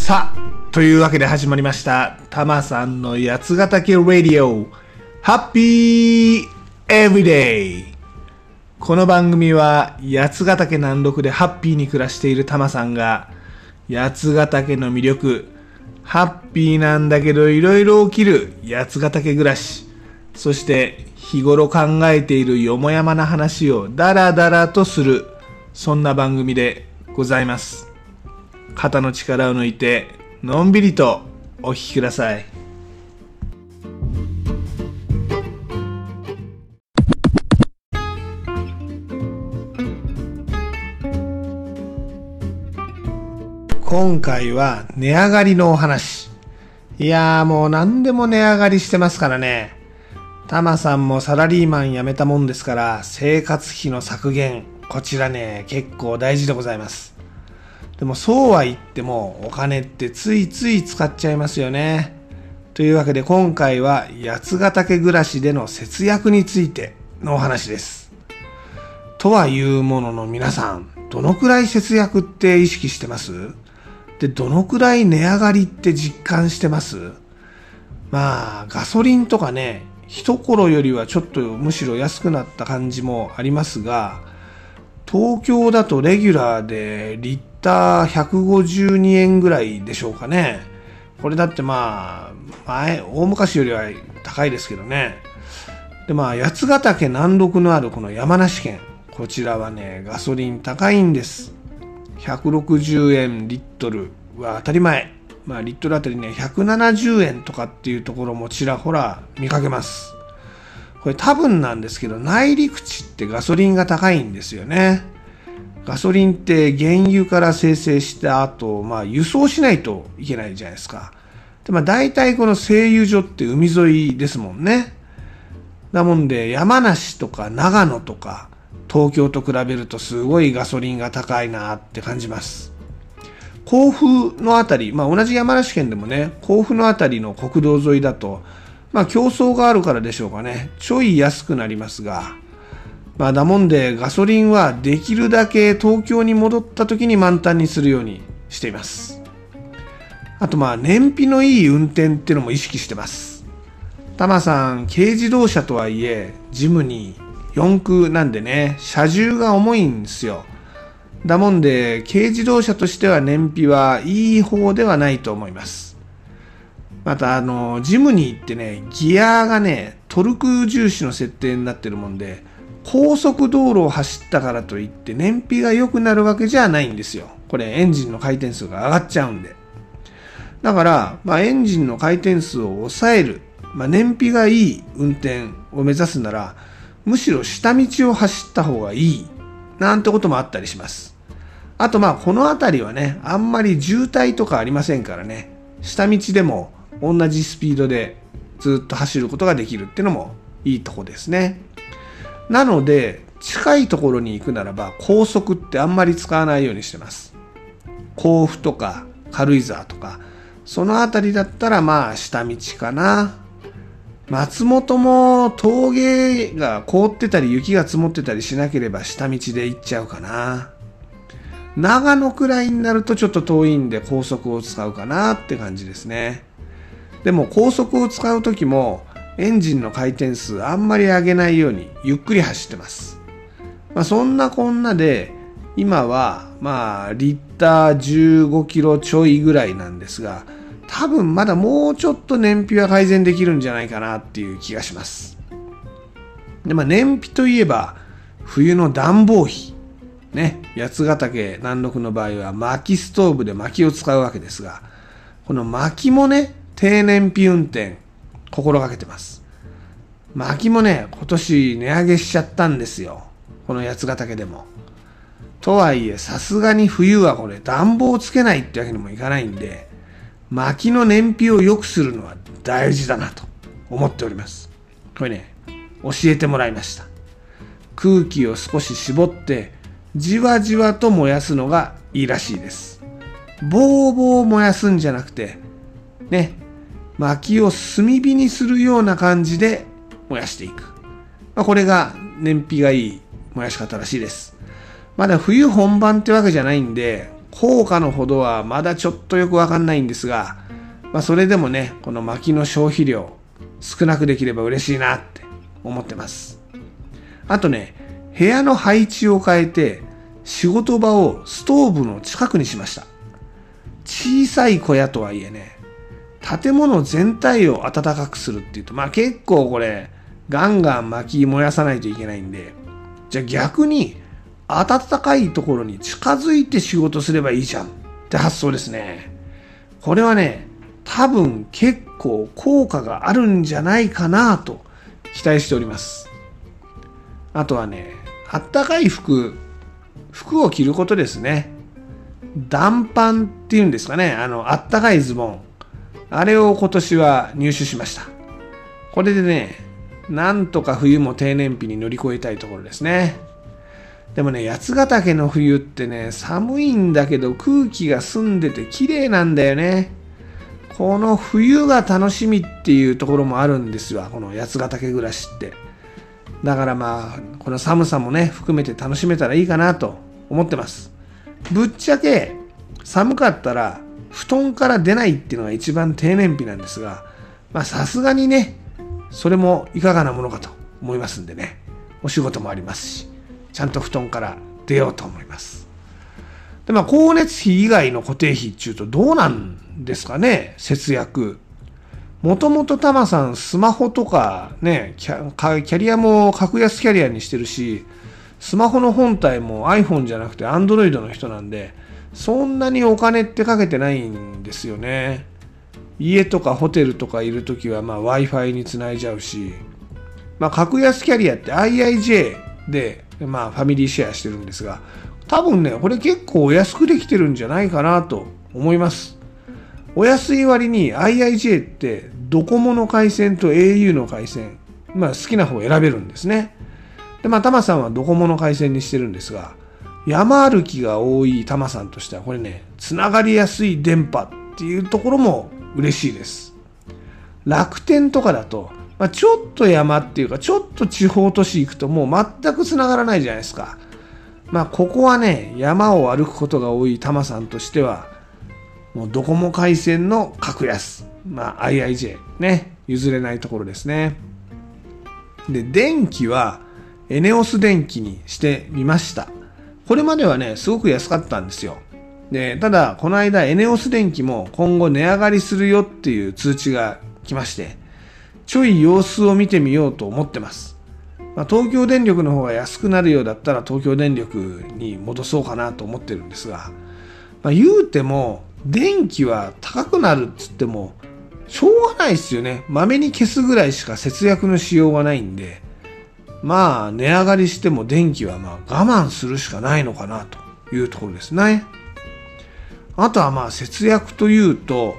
さあ、というわけで始まりました、たまさんの八ヶ岳ラディオ、ハッピーエブリデイ。この番組は八ヶ岳南麓でハッピーに暮らしているたまさんが、八ヶ岳の魅力、ハッピーなんだけどいろいろ起きる八ヶ岳暮らし、そして日頃考えているよもやまな話をダラダラとする、そんな番組でございます。肩の力を抜いてのんびりとお聞きください。今回は値上がりのお話。いやーもう何でも値上がりしてますからね。タマさんもサラリーマン辞めたもんですから生活費の削減こちらね結構大事でございます。でもそうは言ってもお金ってついつい使っちゃいますよね。というわけで今回は八ヶ岳暮らしでの節約についてのお話です。とはいうものの皆さん、どのくらい節約って意識してます？で、どのくらい値上がりって実感してます？まあ、ガソリンとかね、一頃よりはちょっとむしろ安くなった感じもありますが、東京だとレギュラーでリッター152円ぐらいでしょうかね。これだってまあ、前、大昔よりは高いですけどね。でまあ、八ヶ岳南麓のあるこの山梨県。こちらはね、ガソリン高いんです。160円リットルは当たり前。まあ、リットルあたりね、170円とかっていうところもちらほら見かけます。これ多分なんですけど、内陸地ってガソリンが高いんですよね。ガソリンって原油から生成した後、まあ輸送しないといけないじゃないですか。で、まあ大体この製油所って海沿いですもんね。なもんで山梨とか長野とか東京と比べるとすごいガソリンが高いなって感じます。甲府のあたり、まあ同じ山梨県でもね、甲府のあたりの国道沿いだと、まあ競争があるからでしょうかね、ちょい安くなりますが、まあだもんでガソリンはできるだけ東京に戻った時に満タンにするようにしています。あとまあ燃費のいい運転っていうのも意識してます。タマさん、軽自動車とはいえ、ジムに四駆なんでね、車重が重いんですよ。だもんで、軽自動車としては燃費はいい方ではないと思います。また、あの、ジムに行ってね、ギアがね、トルク重視の設定になってるもんで、高速道路を走ったからといって燃費が良くなるわけじゃないんですよ。これエンジンの回転数が上がっちゃうんで。だから、まあ、エンジンの回転数を抑える、まあ、燃費がいい運転を目指すなら、むしろ下道を走った方がいい、なんてこともあったりします。あとまあ、この辺りはね、あんまり渋滞とかありませんからね、下道でも同じスピードでずっと走ることができるっていうのもいいとこですね。なので、近いところに行くならば、高速ってあんまり使わないようにしてます。甲府とか軽井沢とか、その辺りだったらまあ下道かな。松本も峠が凍ってたり雪が積もってたりしなければ下道で行っちゃうかな。長野くらいになるとちょっと遠いんで高速を使うかなって感じですね。でも高速を使う時もエンジンの回転数あんまり上げないようにゆっくり走ってます。まあ、そんなこんなで今はまあリッター15キロちょいぐらいなんですが多分まだもうちょっと燃費は改善できるんじゃないかなっていう気がします。でまあ燃費といえば冬の暖房費ね八ヶ岳南麓の場合は薪ストーブで薪を使うわけですがこの薪もね低燃費運転心がけてます。薪もね、今年値上げしちゃったんですよ。この八ヶ岳でも。とはいえ、さすがに冬はこれ暖房つけないってわけにもいかないんで、薪の燃費を良くするのは大事だなと思っております。これね、教えてもらいました。空気を少し絞って、じわじわと燃やすのがいいらしいです。ボーボー燃やすんじゃなくて、ね、薪を炭火にするような感じで燃やしていく。まあ、これが燃費がいい燃やし方らしいです。まだ冬本番ってわけじゃないんで、効果のほどはまだちょっとよくわかんないんですが、まあ、それでもね、この薪の消費量少なくできれば嬉しいなって思ってます。あとね、部屋の配置を変えて仕事場をストーブの近くにしました。小さい小屋とはいえね、建物全体を暖かくするっていうと、まあ結構これ、ガンガン薪燃やさないといけないんで、じゃあ逆に暖かいところに近づいて仕事すればいいじゃんって発想ですね。これはね、多分結構効果があるんじゃないかなと期待しております。あとはね、あったかい服、服を着ることですね。暖パンっていうんですかね、あの、あったかいズボン。あれを今年は入手しました。これでね、なんとか冬も低燃費に乗り越えたいところですね。でもね、八ヶ岳の冬ってね、寒いんだけど空気が澄んでて綺麗なんだよね。この冬が楽しみっていうところもあるんですよ、この八ヶ岳暮らしって。だからまあ、この寒さもね、含めて楽しめたらいいかなと思ってます。ぶっちゃけ、寒かったら、布団から出ないっていうのが一番低燃費なんですが、まあさすがにね、それもいかがなものかと思いますんでね、お仕事もありますし。ちゃんと布団から出ようと思います。で、まあ、光熱費以外の固定費っていうとどうなんですかね、節約。もともとタマさんスマホとかねキャ、キャリアも格安キャリアにしてるし、スマホの本体も iPhone じゃなくて Android の人なんで、そんなにお金ってかけてないんですよね。家とかホテルとかいるときはまあ Wi-Fi につないじゃうし、まあ格安キャリアって IIJ でまあ、ファミリーシェアしてるんですが、多分ね、これ結構お安くできてるんじゃないかなと思います。お安い割に IIJ ってドコモの回線と au の回線、まあ好きな方選べるんですね。で、まあタマさんはドコモの回線にしてるんですが、山歩きが多いタマさんとしてはこれね、つながりやすい電波っていうところも嬉しいです。楽天とかだとまあ、ちょっと山っていうか、ちょっと地方都市行くともう全く繋がらないじゃないですか。まあ、ここはね、山を歩くことが多いタマさんとしては、もうドコモ回線の格安。まあ、IIJ。ね。譲れないところですね。で、電気は、エネオス電気にしてみました。これまではね、すごく安かったんですよ。で、ただ、この間、エネオス電気も今後値上がりするよっていう通知が来まして、ちょい様子を見てみようと思ってます。まあ、東京電力の方が安くなるようだったら東京電力に戻そうかなと思ってるんですが、まあ、言うても電気は高くなるっつってもしょうがないですよね。まめに消すぐらいしか節約のしようがないんで、まあ値上がりしても電気はまあ我慢するしかないのかなというところですね。あとはまあ節約というと、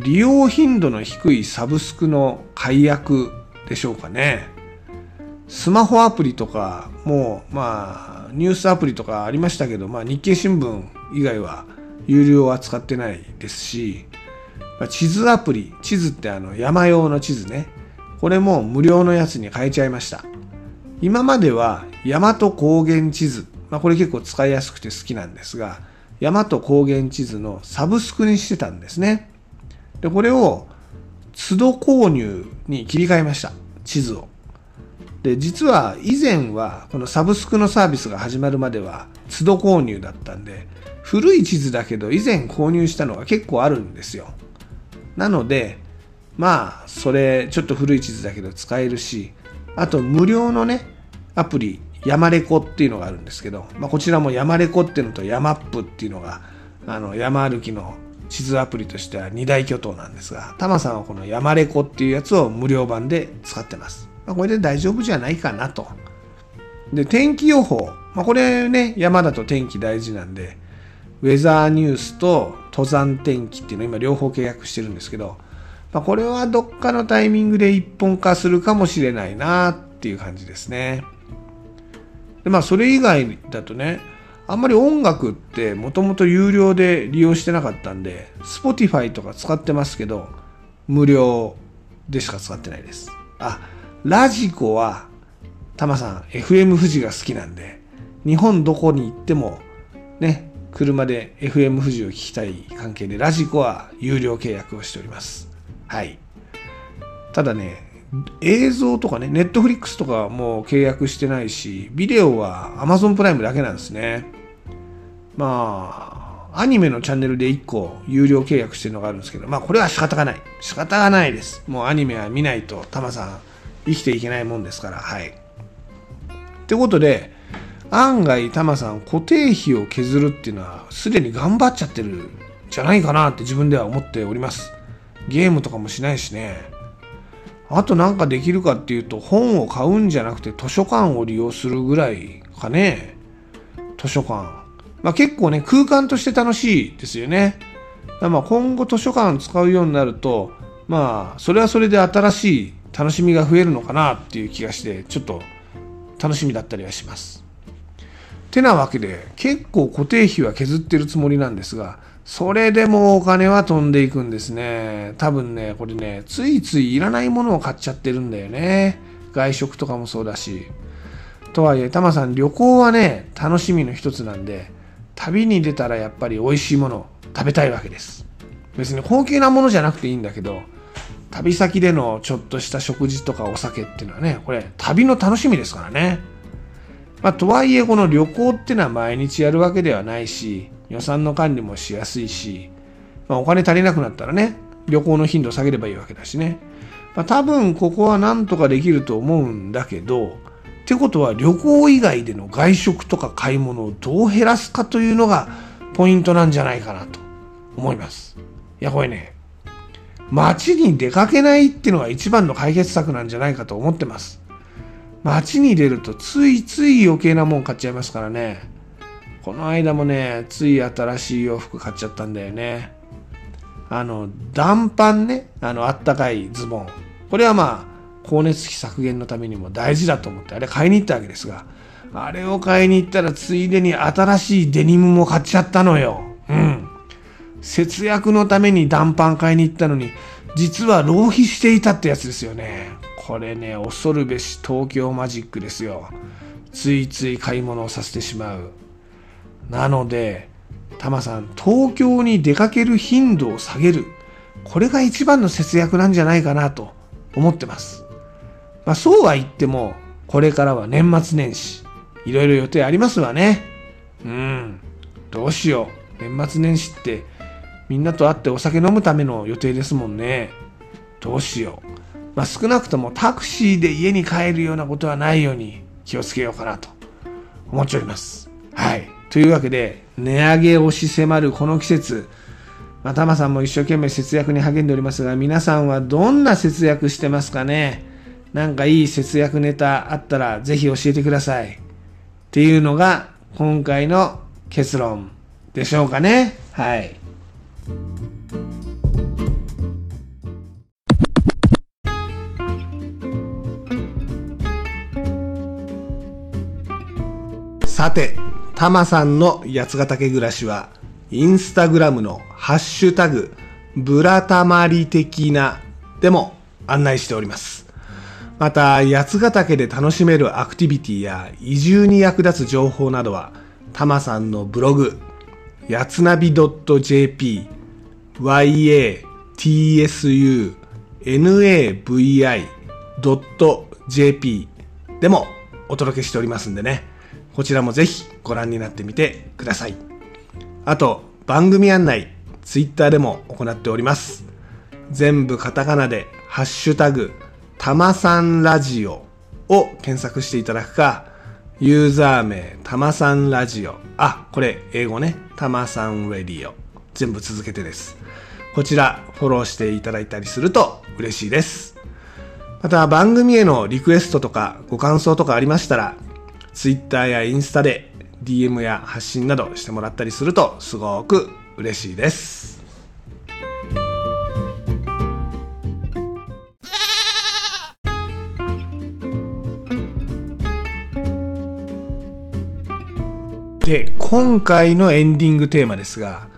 利用頻度の低いサブスクの解約でしょうかね。スマホアプリとかもうまあニュースアプリとかありましたけど、まあ、日経新聞以外は有料は使ってないですし、地図アプリ地図ってあの山用の地図ねこれも無料のやつに変えちゃいました今までは山と高原地図、まあ、これ結構使いやすくて好きなんですが山と高原地図のサブスクにしてたんですねで、これを都度購入に切り替えました。地図を。で、実は以前はこのサブスクのサービスが始まるまでは都度購入だったんで、古い地図だけど以前購入したのが結構あるんですよ。なので、まあ、それちょっと古い地図だけど使えるし、あと無料のね、アプリ、山レコっていうのがあるんですけど、まあ、こちらも山レコっていうのと山ップっていうのが、あの、山歩きの地図アプリとしては二大巨頭なんですが、タマさんはこの山レコっていうやつを無料版で使ってます。まあ、これで大丈夫じゃないかなと。で、天気予報。まあ、これね、山だと天気大事なんで、ウェザーニュースと登山天気っていうのを今両方契約してるんですけど、まあ、これはどっかのタイミングで一本化するかもしれないなっていう感じですね。で、まあそれ以外だとね、あんまり音楽ってもともと有料で利用してなかったんで、Spotify とか使ってますけど、無料でしか使ってないです。あ、ラジコは、タマさん、FM 富士が好きなんで、日本どこに行っても、ね、車で FM 富士を聞きたい関係で、ラジコは有料契約をしております。はい。ただね、映像とかね、ネットフリックスとかもう契約してないし、ビデオは Amazon プライムだけなんですね。まあ、アニメのチャンネルで1個有料契約してるのがあるんですけど、まあこれは仕方がない。仕方がないです。もうアニメは見ないとタマさん生きていけないもんですから、はい。ってことで、案外タマさん固定費を削るっていうのはすでに頑張っちゃってるんじゃないかなって自分では思っております。ゲームとかもしないしね。あとなんかできるかっていうと本を買うんじゃなくて図書館を利用するぐらいかね。図書館。まあ結構ね、空間として楽しいですよね。まあ今後図書館使うようになると、まあそれはそれで新しい楽しみが増えるのかなっていう気がして、ちょっと楽しみだったりはします。てなわけで結構固定費は削ってるつもりなんですが、それでもお金は飛んでいくんですね。多分ね、これね、ついついいらないものを買っちゃってるんだよね。外食とかもそうだし。とはいえ、タマさん、旅行はね、楽しみの一つなんで、旅に出たらやっぱり美味しいものを食べたいわけです。別に高級なものじゃなくていいんだけど、旅先でのちょっとした食事とかお酒っていうのはね、これ、旅の楽しみですからね。まあ、とはいえ、この旅行っていうのは毎日やるわけではないし、予算の管理もしやすいし、まあ、お金足りなくなったらね、旅行の頻度下げればいいわけだしね。まあ、多分ここはなんとかできると思うんだけど、ってことは旅行以外での外食とか買い物をどう減らすかというのがポイントなんじゃないかなと思います。いや、これね、街に出かけないっていうのが一番の解決策なんじゃないかと思ってます。街に出るとついつい余計なもん買っちゃいますからね。この間もね、つい新しい洋服買っちゃったんだよね。あの、暖パンね、あの、あったかいズボン。これはまあ、光熱費削減のためにも大事だと思って、あれ買いに行ったわけですが、あれを買いに行ったらついでに新しいデニムも買っちゃったのよ。うん。節約のために暖パン買いに行ったのに、実は浪費していたってやつですよね。これね、恐るべし東京マジックですよ。ついつい買い物をさせてしまう。なので、タマさん、東京に出かける頻度を下げる。これが一番の節約なんじゃないかなと思ってます。まあそうは言っても、これからは年末年始。いろいろ予定ありますわね。うん。どうしよう。年末年始ってみんなと会ってお酒飲むための予定ですもんね。どうしよう。まあ少なくともタクシーで家に帰るようなことはないように気をつけようかなと思っております。はい。というわけで、値上げをし迫るこの季節、まあ、タマさんも一生懸命節約に励んでおりますが、皆さんはどんな節約してますかね？なんかいい節約ネタあったらぜひ教えてください。っていうのが今回の結論でしょうかね。はい。さて、タマさんの八ヶ岳暮らしは、インスタグラムのハッシュタグ、ブラタマリ的なでも案内しております。また、八ヶ岳で楽しめるアクティビティや移住に役立つ情報などは、タマさんのブログ、やつなび .jp、yatsunavi.jp でもお届けしておりますんでね。こちらもぜひご覧になってみてください。あと、番組案内、ツイッターでも行っております。全部カタカナで、ハッシュタグ、たまさんラジオを検索していただくか、ユーザー名、たまさんラジオ。あ、これ、英語ね。たまさんレディオ。全部続けてです。こちら、フォローしていただいたりすると嬉しいです。また、番組へのリクエストとかご感想とかありましたら、Twitter やインスタで DM や発信などしてもらったりするとすごく嬉しいです。で、今回のエンディングテーマですが、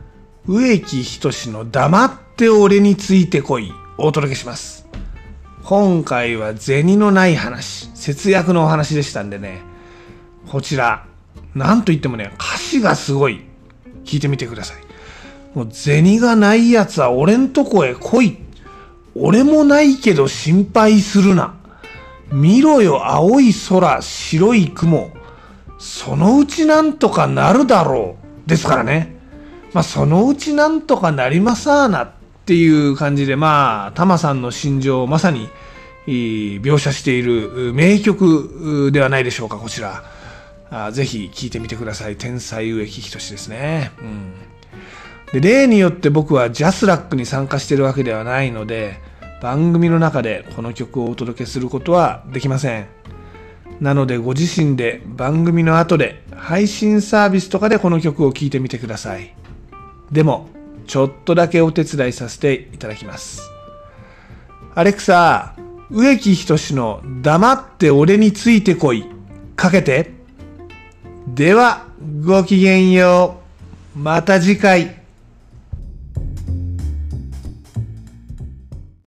植木仁の黙って俺についてこいお届けします。今回は銭のない話、節約のお話でしたんでね、こちら、なんといってもね、歌詞がすごい。聞いてみてください。もう銭がない奴は俺んとこへ来い。俺もないけど心配するな。見ろよ青い空、白い雲。そのうちなんとかなるだろう。ですからね。まあそのうちなんとかなりますわなっていう感じで、まあ、タマさんの心情をまさに描写している名曲ではないでしょうか、こちら。あぜひ聴いてみてください。天才植木仁ですね。うん。で、例によって僕はジャスラックに参加してるわけではないので、番組の中でこの曲をお届けすることはできません。なのでご自身で番組の後で配信サービスとかでこの曲を聴いてみてください。でも、ちょっとだけお手伝いさせていただきます。アレクサ、植木仁の黙って俺についてこい。かけて。では、ごきげんよう。また次回。